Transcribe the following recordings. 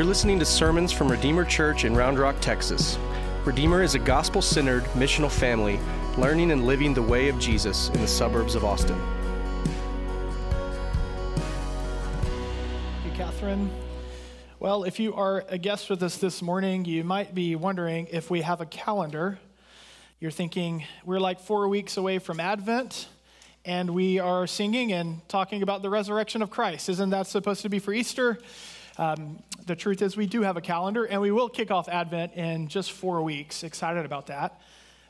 You're listening to sermons from Redeemer Church in Round Rock, Texas. Redeemer is a gospel centered, missional family learning and living the way of Jesus in the suburbs of Austin. Thank you, Catherine. Well, if you are a guest with us this morning, you might be wondering if we have a calendar. You're thinking, we're like four weeks away from Advent, and we are singing and talking about the resurrection of Christ. Isn't that supposed to be for Easter? Um, the truth is, we do have a calendar, and we will kick off Advent in just four weeks. Excited about that.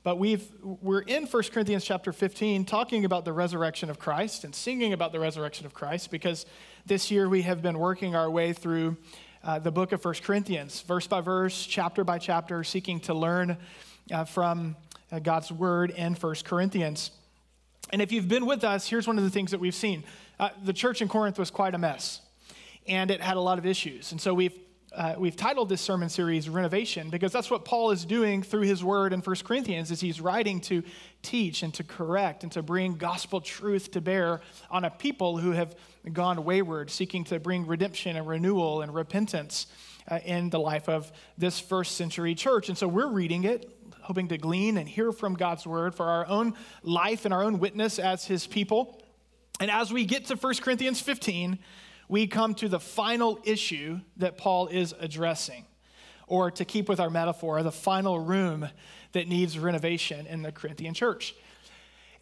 But we've, we're in 1 Corinthians chapter 15 talking about the resurrection of Christ and singing about the resurrection of Christ because this year we have been working our way through uh, the book of 1 Corinthians, verse by verse, chapter by chapter, seeking to learn uh, from uh, God's word in 1 Corinthians. And if you've been with us, here's one of the things that we've seen. Uh, the church in Corinth was quite a mess, and it had a lot of issues. And so we've uh, we've titled this sermon series renovation because that's what paul is doing through his word in 1 corinthians is he's writing to teach and to correct and to bring gospel truth to bear on a people who have gone wayward seeking to bring redemption and renewal and repentance uh, in the life of this first century church and so we're reading it hoping to glean and hear from god's word for our own life and our own witness as his people and as we get to 1 corinthians 15 we come to the final issue that Paul is addressing. Or to keep with our metaphor, the final room that needs renovation in the Corinthian church.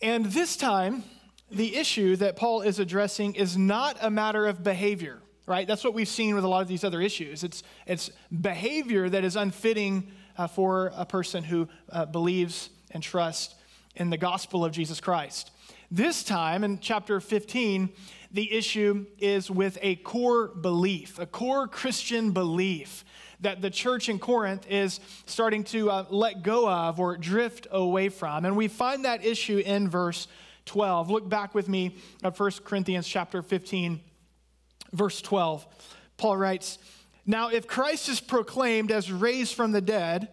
And this time, the issue that Paul is addressing is not a matter of behavior, right? That's what we've seen with a lot of these other issues. It's, it's behavior that is unfitting uh, for a person who uh, believes and trusts in the gospel of Jesus Christ. This time, in chapter 15, the issue is with a core belief, a core Christian belief that the church in Corinth is starting to uh, let go of or drift away from. And we find that issue in verse 12. Look back with me at 1 Corinthians chapter 15, verse 12. Paul writes, Now if Christ is proclaimed as raised from the dead,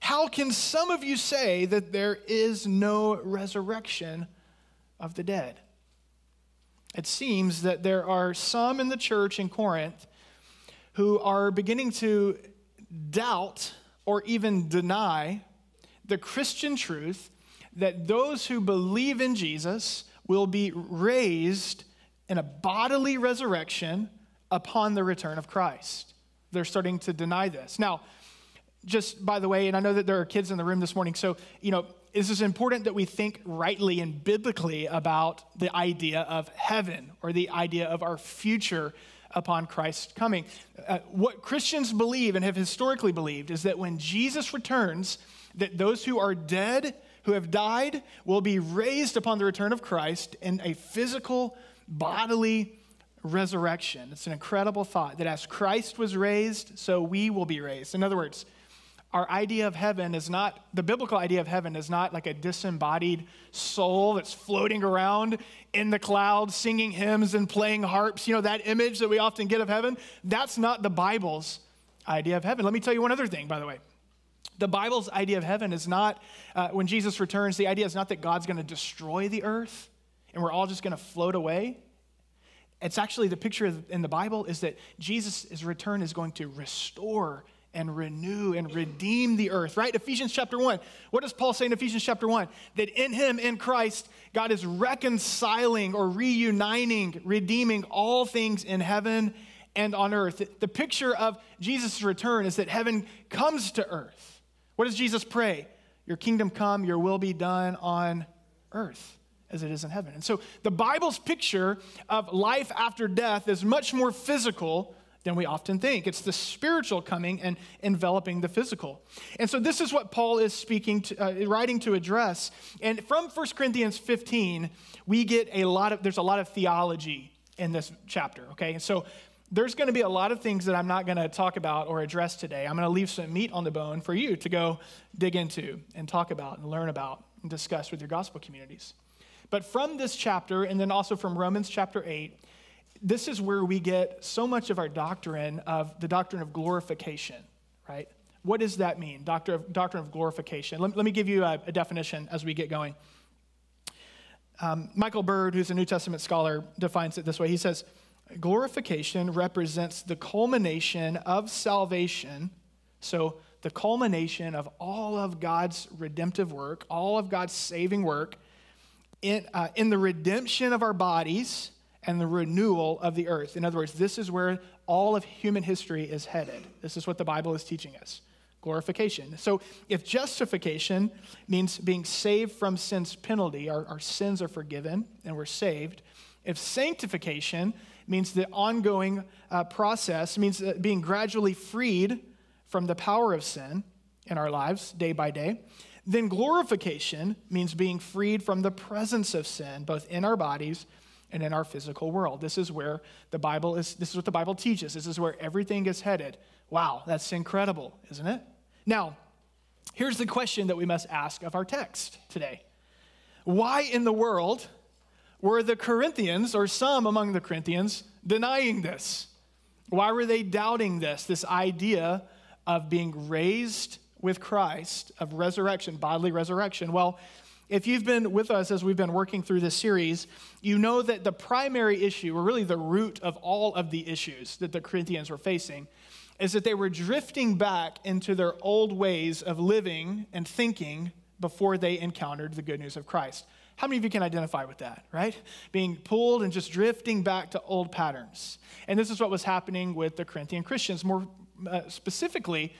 how can some of you say that there is no resurrection of the dead? It seems that there are some in the church in Corinth who are beginning to doubt or even deny the Christian truth that those who believe in Jesus will be raised in a bodily resurrection upon the return of Christ. They're starting to deny this. Now, just by the way, and I know that there are kids in the room this morning, so, you know, this is important that we think rightly and biblically about the idea of heaven or the idea of our future upon Christ's coming. Uh, what Christians believe and have historically believed is that when Jesus returns, that those who are dead, who have died, will be raised upon the return of Christ in a physical, bodily resurrection. It's an incredible thought that as Christ was raised, so we will be raised. In other words, our idea of heaven is not, the biblical idea of heaven is not like a disembodied soul that's floating around in the clouds singing hymns and playing harps. You know, that image that we often get of heaven. That's not the Bible's idea of heaven. Let me tell you one other thing, by the way. The Bible's idea of heaven is not, uh, when Jesus returns, the idea is not that God's going to destroy the earth and we're all just going to float away. It's actually the picture in the Bible is that Jesus' return is going to restore and renew and redeem the earth, right? Ephesians chapter 1. What does Paul say in Ephesians chapter 1? That in him, in Christ, God is reconciling or reuniting, redeeming all things in heaven and on earth. The picture of Jesus' return is that heaven comes to earth. What does Jesus pray? Your kingdom come, your will be done on earth as it is in heaven. And so the Bible's picture of life after death is much more physical than we often think. It's the spiritual coming and enveloping the physical. And so this is what Paul is speaking to, uh, writing to address. And from 1 Corinthians 15, we get a lot of, there's a lot of theology in this chapter, okay? And so there's going to be a lot of things that I'm not going to talk about or address today. I'm going to leave some meat on the bone for you to go dig into and talk about and learn about and discuss with your gospel communities. But from this chapter, and then also from Romans chapter 8, this is where we get so much of our doctrine of the doctrine of glorification, right? What does that mean, doctrine of, doctrine of glorification? Let, let me give you a, a, definition as we get going. Um, Michael Bird, who's a New Testament scholar, defines it this way. He says, glorification represents the culmination of salvation. So, the culmination of all of God's redemptive work, all of God's saving work in, uh, in the redemption of our bodies and the renewal of the earth. In other words, this is where all of human history is headed. This is what the Bible is teaching us glorification. So, if justification means being saved from sin's penalty, our, our sins are forgiven and we're saved. If sanctification means the ongoing uh, process, means being gradually freed from the power of sin in our lives day by day, then glorification means being freed from the presence of sin, both in our bodies and in our physical world. This is where the Bible is, this is what the Bible teaches. This is where everything is headed. Wow, that's incredible, isn't it? Now, here's the question that we must ask of our text today Why in the world were the Corinthians, or some among the Corinthians, denying this? Why were they doubting this, this idea of being raised with Christ, of resurrection, bodily resurrection? Well, if you've been with us as we've been working through this series, you know that the primary issue, or really the root of all of the issues that the Corinthians were facing, is that they were drifting back into their old ways of living and thinking before they encountered the good news of Christ. How many of you can identify with that, right? Being pulled and just drifting back to old patterns. And this is what was happening with the Corinthian Christians. More uh, specifically,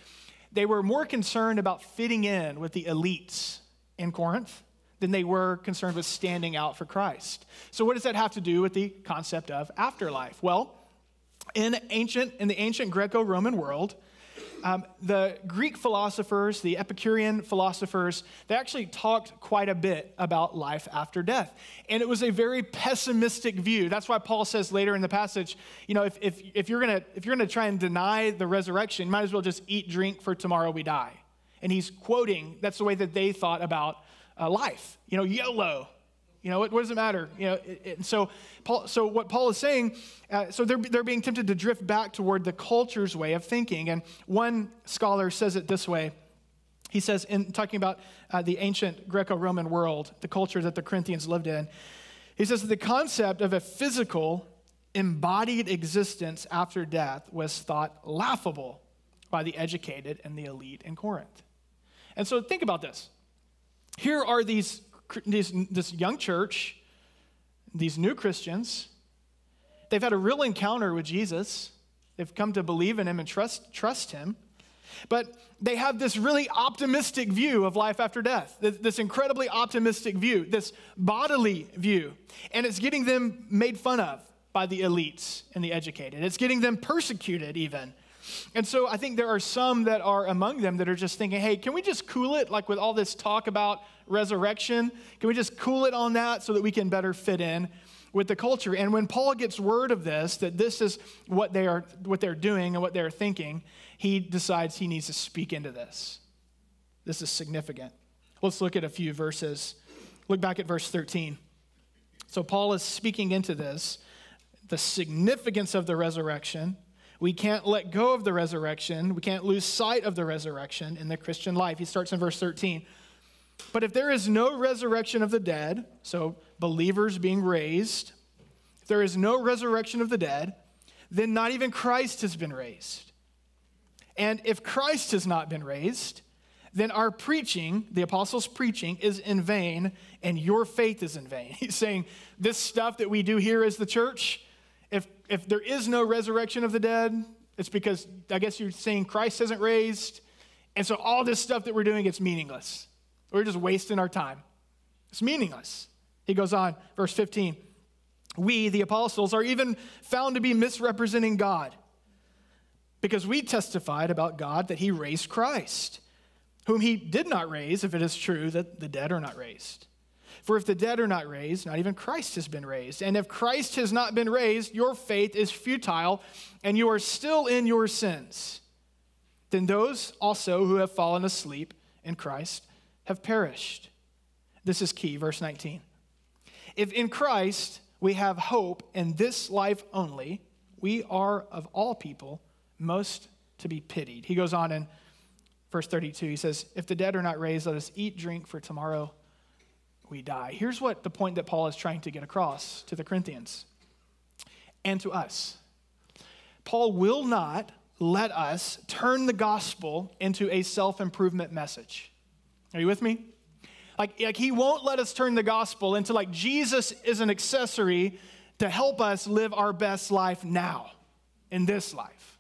they were more concerned about fitting in with the elites in Corinth than they were concerned with standing out for Christ. So, what does that have to do with the concept of afterlife? Well, in ancient in the ancient Greco-Roman world, um, the Greek philosophers, the Epicurean philosophers, they actually talked quite a bit about life after death. And it was a very pessimistic view. That's why Paul says later in the passage, you know, if, if, if you're going to if you're gonna try and deny the resurrection, you might as well just eat, drink, for tomorrow we die. And he's quoting, that's the way that they thought about uh, life. You know, YOLO, you know, what, what does it matter? You know, it, it, so, Paul, so what Paul is saying, uh, so they're, they're being tempted to drift back toward the culture's way of thinking. And one scholar says it this way. He says, in talking about uh, the ancient Greco Roman world, the culture that the Corinthians lived in, he says the concept of a physical, embodied existence after death was thought laughable by the educated and the elite in Corinth. And so think about this. Here are these this, this young church, these new Christians, they've had a real encounter with Jesus. They've come to believe in him and trust, trust him. But they have this really optimistic view of life after death, this, this incredibly optimistic view, this bodily view. And it's getting them made fun of by the elites and the educated. It's getting them persecuted, even. And so I think there are some that are among them that are just thinking, hey, can we just cool it, like with all this talk about resurrection? Can we just cool it on that so that we can better fit in with the culture? And when Paul gets word of this, that this is what they are what they're doing and what they're thinking, he decides he needs to speak into this. This is significant. Let's look at a few verses. Look back at verse 13. So Paul is speaking into this, the significance of the resurrection we can't let go of the resurrection. We can't lose sight of the resurrection in the Christian life. He starts in verse 13. But if there is no resurrection of the dead, so believers being raised, if there is no resurrection of the dead, then not even Christ has been raised. And if Christ has not been raised, then our preaching, the apostles' preaching, is in vain, and your faith is in vain. He's saying this stuff that we do here as the church, if, if there is no resurrection of the dead, it's because I guess you're saying Christ hasn't raised. And so all this stuff that we're doing, it's meaningless. We're just wasting our time. It's meaningless. He goes on, verse 15. We, the apostles, are even found to be misrepresenting God because we testified about God that he raised Christ, whom he did not raise, if it is true that the dead are not raised. For if the dead are not raised, not even Christ has been raised. And if Christ has not been raised, your faith is futile and you are still in your sins. Then those also who have fallen asleep in Christ have perished. This is key, verse 19. If in Christ we have hope in this life only, we are of all people most to be pitied. He goes on in verse 32. He says, If the dead are not raised, let us eat, drink, for tomorrow we die. Here's what the point that Paul is trying to get across to the Corinthians. and to us. Paul will not let us turn the gospel into a self improvement message. Are you with me? Like, like, he won't let us turn the gospel into like Jesus is an accessory to help us live our best life now, in this life.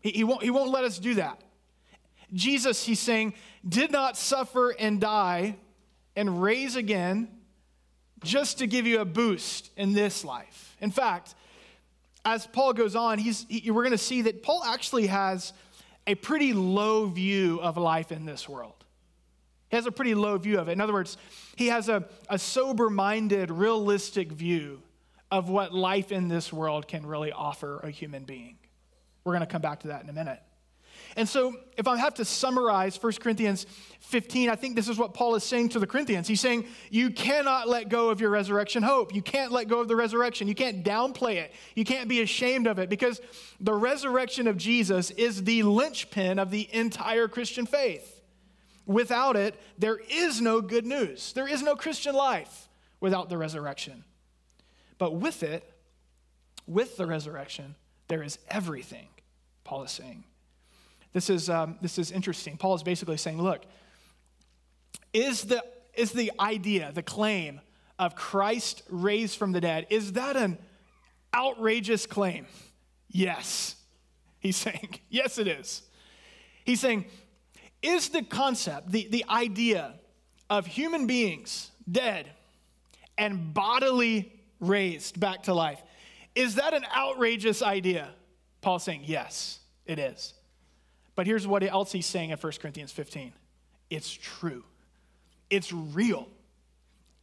He, he, won't, he won't let us do that. Jesus, he's saying, did not suffer and die and raise again just to give you a boost in this life. In fact, as Paul goes on, he's, he, we're going to see that Paul actually has a pretty low view of life in this world. He has a pretty low view of it. In other words, he has a, a sober minded, realistic view of what life in this world can really offer a human being. We're going to come back to that in a minute. And so, if I have to summarize 1 Corinthians 15, I think this is what Paul is saying to the Corinthians. He's saying, You cannot let go of your resurrection hope. You can't let go of the resurrection. You can't downplay it. You can't be ashamed of it because the resurrection of Jesus is the linchpin of the entire Christian faith. Without it, there is no good news. There is no Christian life without the resurrection. But with it, with the resurrection, there is everything, Paul is saying. This is, um, this is interesting. Paul is basically saying, look, is the, is the idea, the claim of Christ raised from the dead, is that an outrageous claim? Yes. He's saying, yes, it is. He's saying, is the concept, the, the idea of human beings dead and bodily raised back to life, is that an outrageous idea? Paul's saying, yes, it is. But here's what else he's saying in 1 Corinthians 15 it's true, it's real.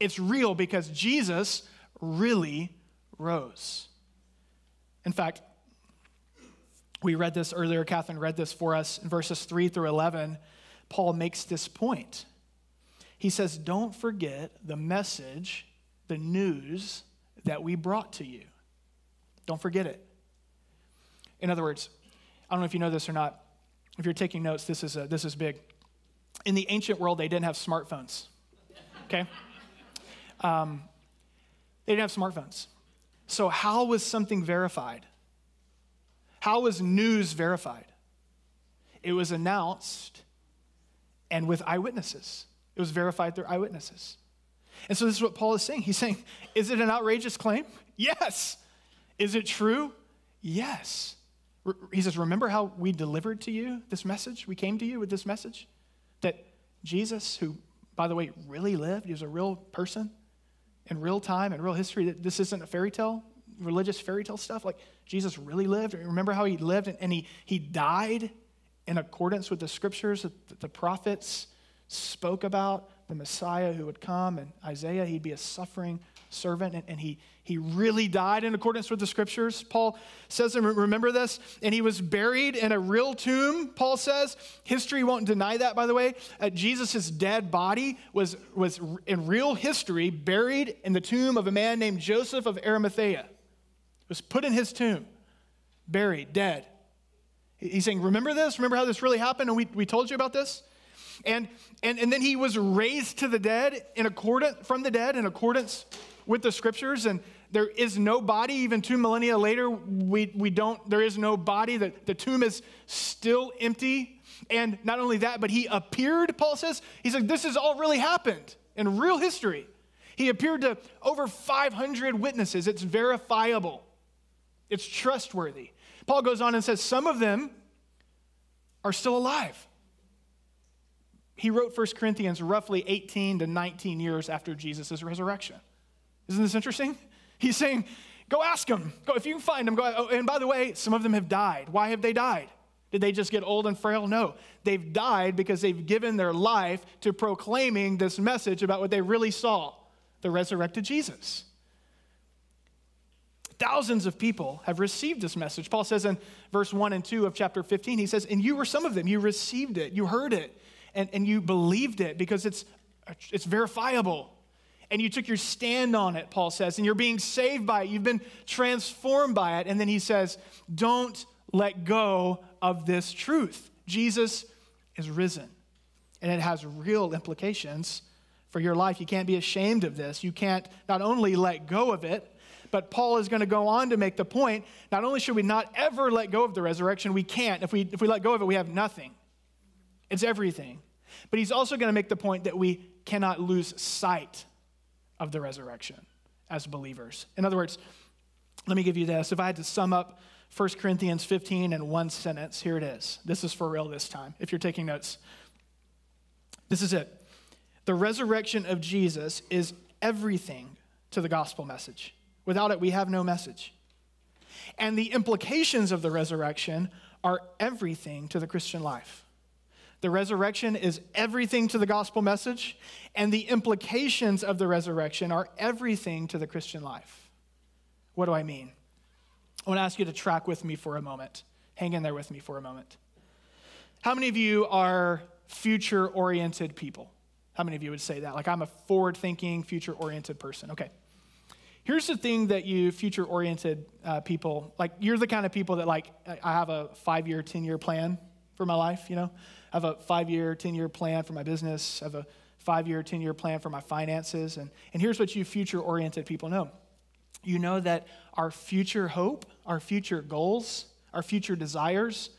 It's real because Jesus really rose. In fact, we read this earlier, Catherine read this for us in verses 3 through 11. Paul makes this point. He says, Don't forget the message, the news that we brought to you. Don't forget it. In other words, I don't know if you know this or not, if you're taking notes, this is, a, this is big. In the ancient world, they didn't have smartphones, okay? Um, they didn't have smartphones. So, how was something verified? How was news verified? It was announced and with eyewitnesses. It was verified through eyewitnesses. And so, this is what Paul is saying. He's saying, Is it an outrageous claim? Yes. Is it true? Yes. He says, Remember how we delivered to you this message? We came to you with this message that Jesus, who, by the way, really lived, he was a real person in real time and real history, that this isn't a fairy tale, religious fairy tale stuff. Like Jesus really lived. Remember how he lived and he, he died in accordance with the scriptures that the prophets spoke about the Messiah who would come. And Isaiah, he'd be a suffering servant, and, and, he, he really died in accordance with the scriptures. Paul says, and remember this, and he was buried in a real tomb, Paul says. History won't deny that, by the way. Uh, Jesus' dead body was, was in real history buried in the tomb of a man named Joseph of Arimathea. Was put in his tomb, buried, dead. He's saying, Remember this? Remember how this really happened? And we, we told you about this? And, and, and then he was raised to the dead in accordance from the dead in accordance with the scriptures, and there is no body, even two millennia later, we, we don't, there is no body. The, the tomb is still empty. And not only that, but he appeared, Paul says, he said, This has all really happened in real history. He appeared to over 500 witnesses. It's verifiable, it's trustworthy. Paul goes on and says, Some of them are still alive. He wrote 1 Corinthians roughly 18 to 19 years after Jesus' resurrection. Isn't this interesting? He's saying, go ask them. Go, if you can find them, go. Oh, and by the way, some of them have died. Why have they died? Did they just get old and frail? No. They've died because they've given their life to proclaiming this message about what they really saw the resurrected Jesus. Thousands of people have received this message. Paul says in verse 1 and 2 of chapter 15, he says, And you were some of them. You received it, you heard it, and, and you believed it because it's, it's verifiable and you took your stand on it, Paul says, and you're being saved by it. You've been transformed by it. And then he says, don't let go of this truth. Jesus is risen, and it has real implications for your life. You can't be ashamed of this. You can't not only let go of it, But Paul is going to go on to make the point not only should we not ever let go of the resurrection, we can't. If we, if we let go of it, we have nothing, it's everything. But he's also going to make the point that we cannot lose sight of the resurrection as believers. In other words, let me give you this. If I had to sum up 1 Corinthians 15 in one sentence, here it is. This is for real this time, if you're taking notes. This is it. The resurrection of Jesus is everything to the gospel message. Without it, we have no message. And the implications of the resurrection are everything to the Christian life. The resurrection is everything to the gospel message, and the implications of the resurrection are everything to the Christian life. What do I mean? I want to ask you to track with me for a moment. Hang in there with me for a moment. How many of you are future oriented people? How many of you would say that? Like, I'm a forward thinking, future oriented person. Okay. Here's the thing that you future oriented uh, people, like, you're the kind of people that, like, I have a five year, 10 year plan for my life, you know? I have a five year, 10 year plan for my business. I have a five year, 10 year plan for my finances. And, and here's what you future oriented people know you know that our future hope, our future goals, our future desires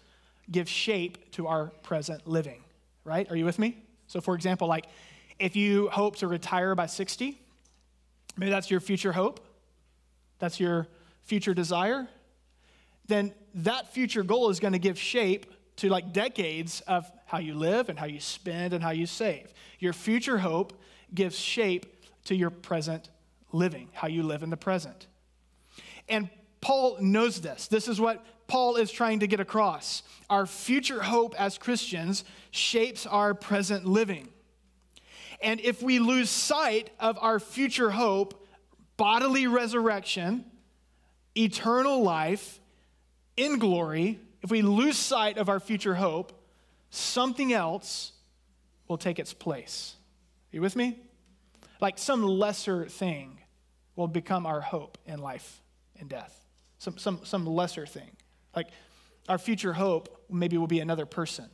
give shape to our present living, right? Are you with me? So, for example, like if you hope to retire by 60, maybe that's your future hope, that's your future desire, then that future goal is going to give shape to like decades of how you live and how you spend and how you save. Your future hope gives shape to your present living, how you live in the present. And Paul knows this. This is what Paul is trying to get across. Our future hope as Christians shapes our present living. And if we lose sight of our future hope, bodily resurrection, eternal life in glory, if we lose sight of our future hope, something else will take its place. Are you with me? Like some lesser thing will become our hope in life and death. Some, some, some lesser thing. Like our future hope maybe will be another person.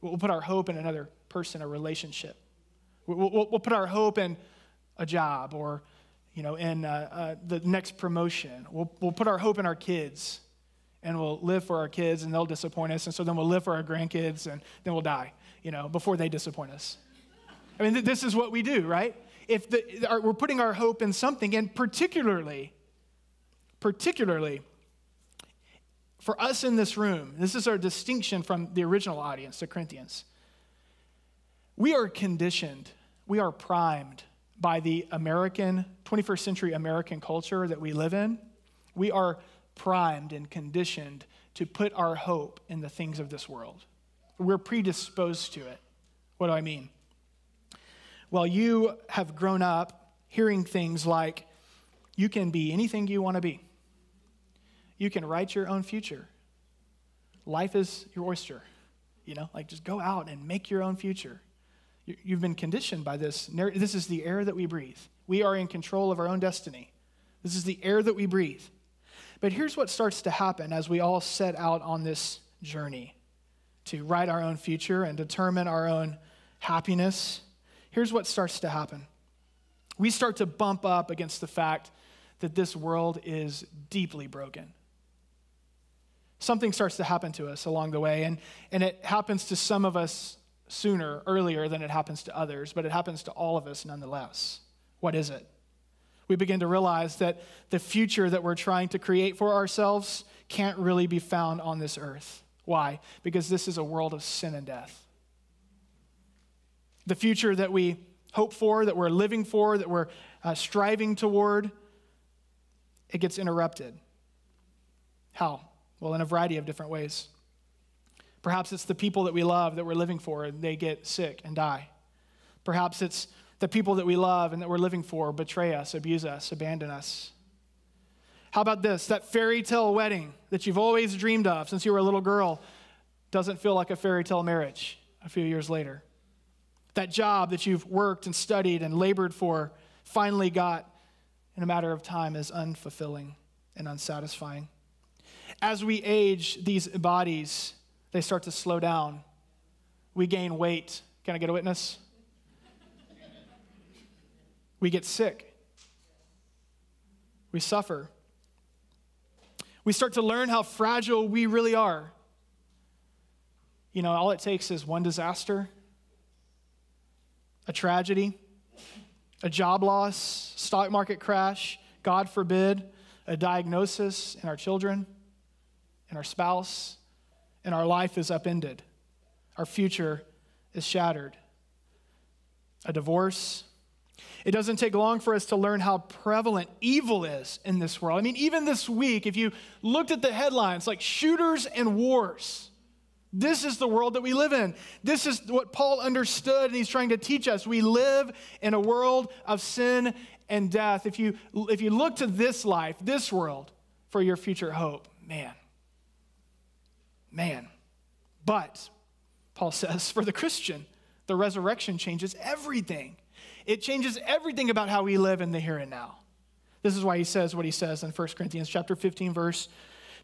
We'll put our hope in another person, a relationship. We'll, we'll, we'll put our hope in a job or, you know, in uh, uh, the next promotion. We'll, we'll put our hope in our kids and we'll live for our kids and they'll disappoint us. And so then we'll live for our grandkids and then we'll die, you know, before they disappoint us. I mean, th- this is what we do, right? if the, our, we're putting our hope in something, and particularly, particularly, for us in this room, this is our distinction from the original audience, the Corinthians. We are conditioned, we are primed by the American, 21st century American culture that we live in. We are primed and conditioned to put our hope in the things of this world. We're predisposed to it. What do I mean? Well, you have grown up hearing things like, you can be anything you want to be. You can write your own future. Life is your oyster. You know, like just go out and make your own future. You've been conditioned by this. This is the air that we breathe. We are in control of our own destiny. This is the air that we breathe. But here's what starts to happen as we all set out on this journey to write our own future and determine our own happiness here's what starts to happen we start to bump up against the fact that this world is deeply broken. Something starts to happen to us along the way, and, and it happens to some of us sooner, earlier than it happens to others, but it happens to all of us nonetheless. What is it? We begin to realize that the future that we're trying to create for ourselves can't really be found on this earth. Why? Because this is a world of sin and death the future that we hope for, that we're living for, that we're uh, striving toward, it gets interrupted. How? Well, in a variety of different ways. Perhaps it's the people that we love that we're living for and they get sick and die. Perhaps it's the people that we love and that we're living for betray us, abuse us, abandon us. How about this? That fairy tale wedding that you've always dreamed of since you were a little girl doesn't feel like a fairy tale marriage a few years later. That job that you've worked and studied and labored for finally got in a matter of time is unfulfilling and unsatisfying. As we age, these bodies, they start to slow down. We gain weight. Can I get a witness? We get sick. we suffer. We start to learn how fragile we really are. You know, all it takes is one disaster, a tragedy, a job loss, stock market crash, God forbid, a diagnosis in our children, in our spouse, and our life is upended. Our future is shattered. A divorce. It doesn't take long for us to learn how prevalent evil is in this world. I mean, even this week, if you looked at the headlines like shooters and wars, this is the world that we live in. This is what Paul understood, and he's trying to teach us. We live in a world of sin and death. If you, if you look to this life, this world, for your future hope, man, man. But, Paul says, for the Christian, the resurrection changes everything. It changes everything about how we live in the here and now. This is why he says what he says in 1 Corinthians chapter 15, verse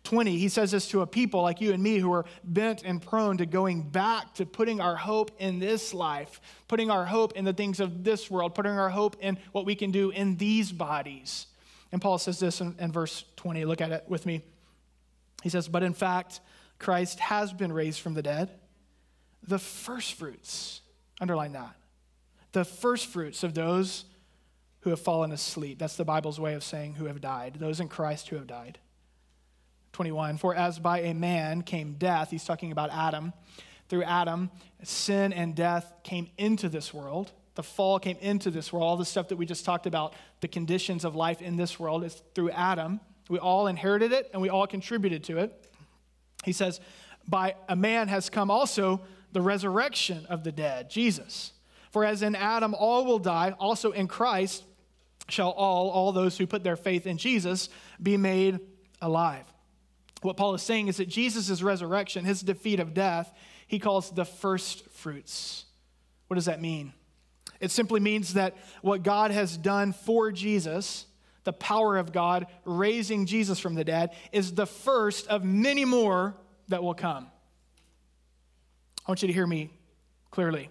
20. He says this to a people like you and me who are bent and prone to going back to putting our hope in this life, putting our hope in the things of this world, putting our hope in what we can do in these bodies. And Paul says this in, in verse 20. Look at it with me. He says, But in fact, Christ has been raised from the dead, the first fruits, underline that, the first fruits of those who have fallen asleep. That's the Bible's way of saying who have died, those in Christ who have died. 21, for as by a man came death, he's talking about Adam. Through Adam, sin and death came into this world. The fall came into this world. All the stuff that we just talked about, the conditions of life in this world, is through Adam. We all inherited it and we all contributed to it. He says, By a man has come also the resurrection of the dead, Jesus. For as in Adam all will die, also in Christ shall all, all those who put their faith in Jesus, be made alive. What Paul is saying is that Jesus' resurrection, his defeat of death, he calls the first fruits. What does that mean? It simply means that what God has done for Jesus the power of God raising Jesus from the dead, is the first of many more that will come. I want you to hear me clearly.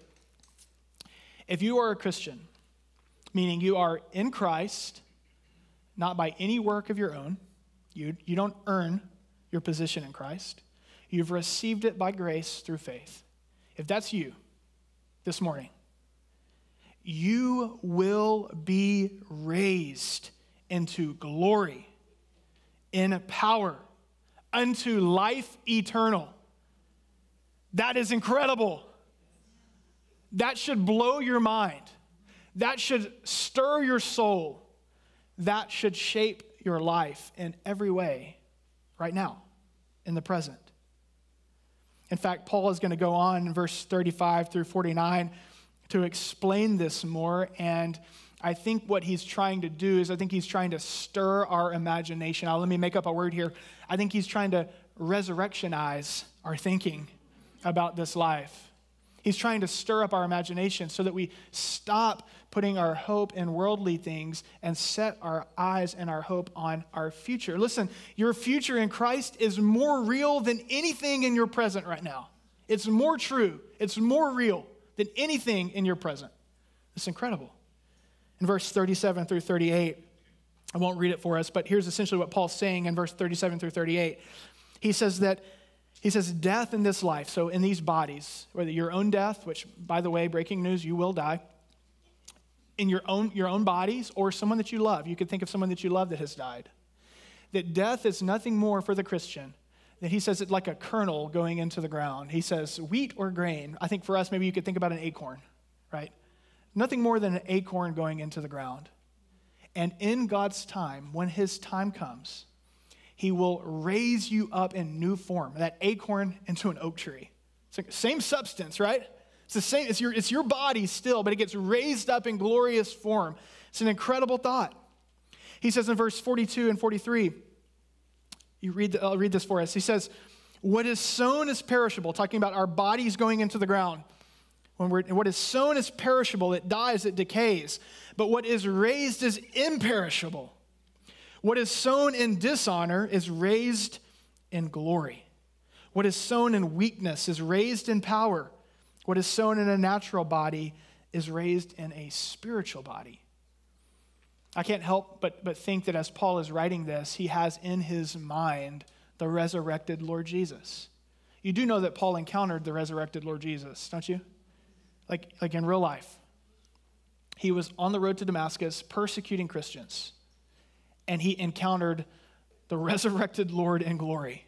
If you are a Christian, meaning you are in Christ, not by any work of your own, you, you don't earn your position in Christ, you've received it by grace through faith. If that's you this morning, you will be raised into glory, in power, unto life eternal. That is incredible. That should blow your mind. That should stir your soul. That should shape your life in every way right now, in the present. In fact, Paul is going to go on in verse 35 through 49 to explain this more and I think what he's trying to do is I think he's trying to stir our imagination. Now, let me make up a word here. I think he's trying to resurrectionize our thinking about this life. He's trying to stir up our imagination so that we stop putting our hope in worldly things and set our eyes and our hope on our future. Listen, your future in Christ is more real than anything in your present right now. It's more true, it's more real than anything in your present. It's incredible in verse 37 through 38. I won't read it for us, but here's essentially what Paul's saying in verse 37 through 38. He says that he says death in this life, so in these bodies, whether your own death, which by the way, breaking news, you will die, in your own your own bodies or someone that you love. You could think of someone that you love that has died. That death is nothing more for the Christian that he says it like a kernel going into the ground. He says wheat or grain. I think for us, maybe you could think about an acorn, right? nothing more than an acorn going into the ground. And in God's time, when his time comes, he will raise you up in new form, that acorn into an oak tree. It's like same substance, right? It's the same, it's your, it's your body still, but it gets raised up in glorious form. It's an incredible thought. He says in verse 42 and 43, you read, I'll read this for us. He says, What is sown is perishable, talking about our bodies going into the ground. When we're, what is sown is perishable, it dies, it decays. But what is raised is imperishable. What is sown in dishonor is raised in glory. What is sown in weakness is raised in power. What is sown in a natural body is raised in a spiritual body. I can't help but, but think that as Paul is writing this, he has in his mind the resurrected Lord Jesus. You do know that Paul encountered the resurrected Lord Jesus, don't you? Like, like in real life. He was on the road to Damascus persecuting Christians, and he encountered the resurrected Lord in glory.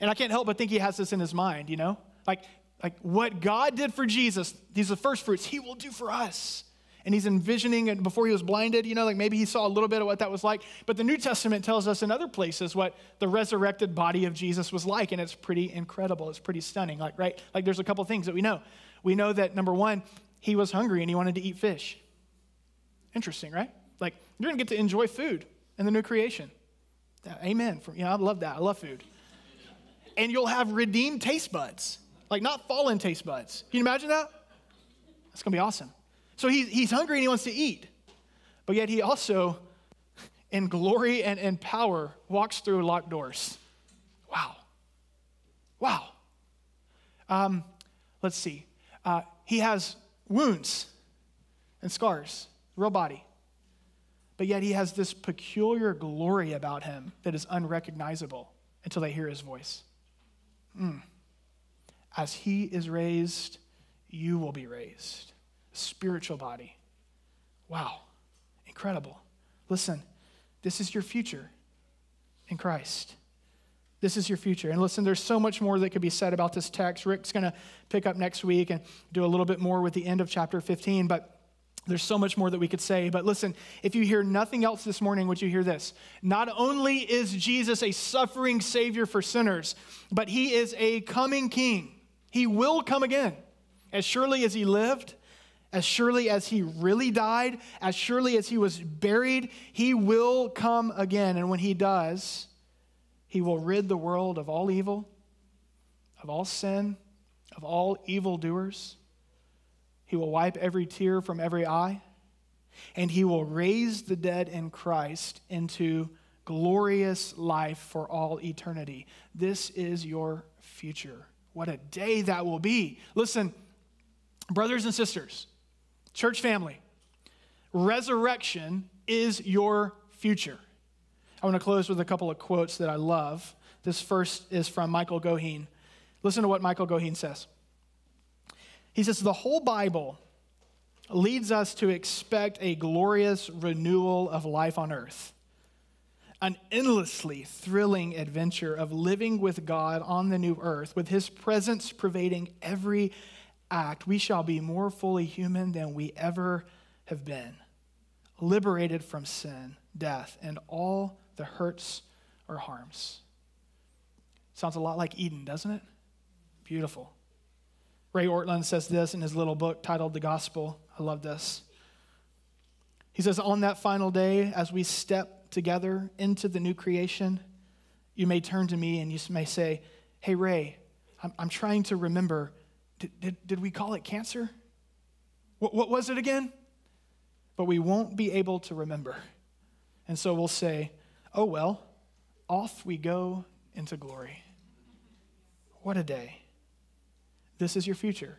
And I can't help but think he has this in his mind, you know? Like, like what God did for Jesus, these are the first fruits, he will do for us and he's envisioning it before he was blinded, you know, like maybe he saw a little bit of what that was like. But the New Testament tells us in other places what the resurrected body of Jesus was like, and it's pretty incredible. It's pretty stunning, like, right? Like there's a couple things that we know. We know that number one, he was hungry and he wanted to eat fish. Interesting, right? Like you're gonna get to enjoy food in the new creation. Amen. You know, I love that. I love food. And you'll have redeemed taste buds, like not fallen taste buds. Can you imagine that? That's gonna be awesome. So he, he's hungry and he wants to eat. But yet he also, in glory and in power, walks through locked doors. Wow. Wow. Um, let's see. Uh, he has wounds and scars, real body. But yet he has this peculiar glory about him that is unrecognizable until they hear his voice. Mm. As he is raised, you will be raised spiritual body. Wow, incredible. Listen, this is your future in Christ. This is your future. And listen, there's so much more that could be said about this text. Rick's going to pick up next week and do a little bit more with the end of chapter 15, but there's so much more that we could say. But listen, if you hear nothing else this morning, would you hear this? Not only is Jesus a suffering Savior for sinners, but He is a coming King. He will come again. As surely as He lived, as surely as he really died, as surely as he was buried, he will come again. And when he does, he will rid the world of all evil, of all sin, of all evildoers. He will wipe every tear from every eye, and he will raise the dead in Christ into glorious life for all eternity. This is your future. What a day that will be. Listen, brothers and sisters, Church family, resurrection is your future. I want to close with a couple of quotes that I love. This first is from Michael Goheen. Listen to what Michael Goheen says. He says, The whole Bible leads us to expect a glorious renewal of life on earth, an endlessly thrilling adventure of living with God on the new earth, with his presence pervading every act, we shall be more fully human than we ever have been, liberated from sin, death, and all the hurts or harms. Sounds a lot like Eden, doesn't it? Beautiful. Ray Ortlund says this in his little book titled The Gospel. I love this. He says, On that final day, as we step together into the new creation, you may turn to me and you may say, Hey, Ray, I'm, I'm trying to remember did, did, did we call it cancer? What, what was it again? But we won't be able to remember. And so we'll say, oh, well, off we go into glory. What a day. This is your future.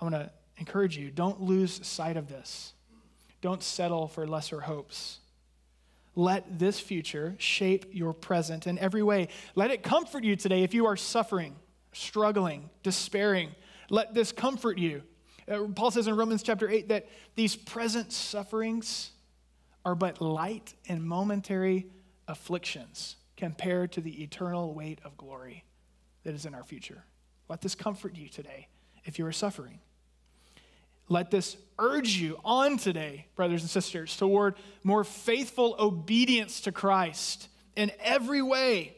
I want to encourage you don't lose sight of this. Don't settle for lesser hopes. Let this future shape your present in every way. Let it comfort you today if you are suffering struggling, despairing. Let this comfort you. Uh, Paul says in Romans chapter 8 that these present sufferings are but light and momentary afflictions compared to the eternal weight of glory that is in our future. Let this comfort you today if you are suffering. Let this urge you on today, brothers and sisters, toward more faithful obedience to Christ in every way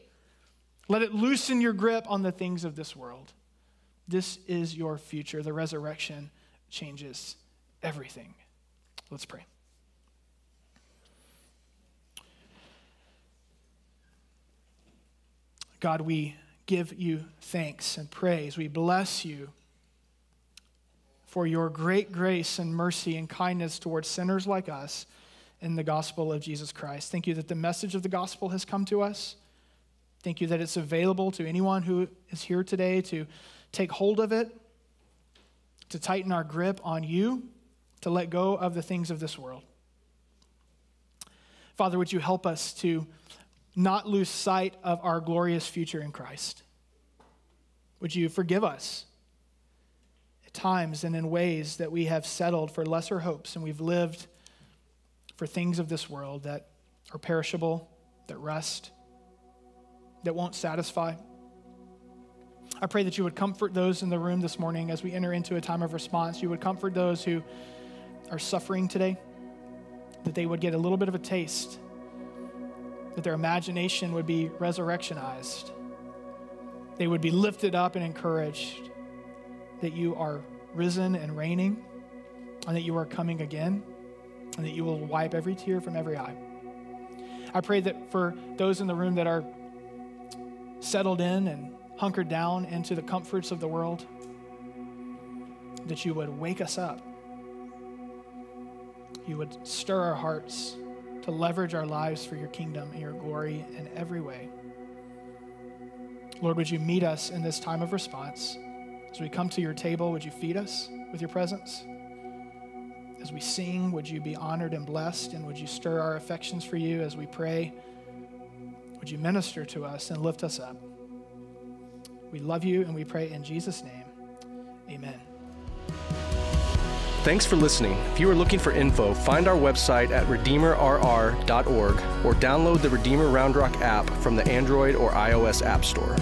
let it loosen your grip on the things of this world. This is your future. The resurrection changes everything. Let's pray. God, we give you thanks and praise. We bless you for your great grace and mercy and kindness towards sinners like us in the gospel of Jesus Christ. Thank you that the message of the gospel has come to us. Thank you that it's available to anyone who is here today to take hold of it, to tighten our grip on you, to let go of the things of this world. Father, would you help us to not lose sight of our glorious future in Christ? Would you forgive us at times and in ways that we have settled for lesser hopes and we've lived for things of this world that are perishable, that rust, that won't satisfy? I pray that you would comfort those in the room this morning as we enter into a time of response. You would comfort those who are suffering today, that they would get a little bit of a taste, that their imagination would be resurrectionized, they would be lifted up and encouraged, that you are risen and reigning, and that you are coming again, and that you will wipe every tear from every eye. I pray that for those in the room that are settled in and hunkered down into the comforts of the world, that you would wake us up. You would stir our hearts to leverage our lives for your kingdom and your glory in every way. Lord, would you meet us in this time of response? As we come to your table, would you feed us with your presence? As we sing, would you be honored and blessed? And would you stir our affections for you as we pray? Would you minister to us and lift us up? We love you and we pray in Jesus' name. Amen. Thanks for listening. If you are looking for info, find our website at redeemerrr.org or download the Redeemer Round Rock app from the Android or iOS App Store.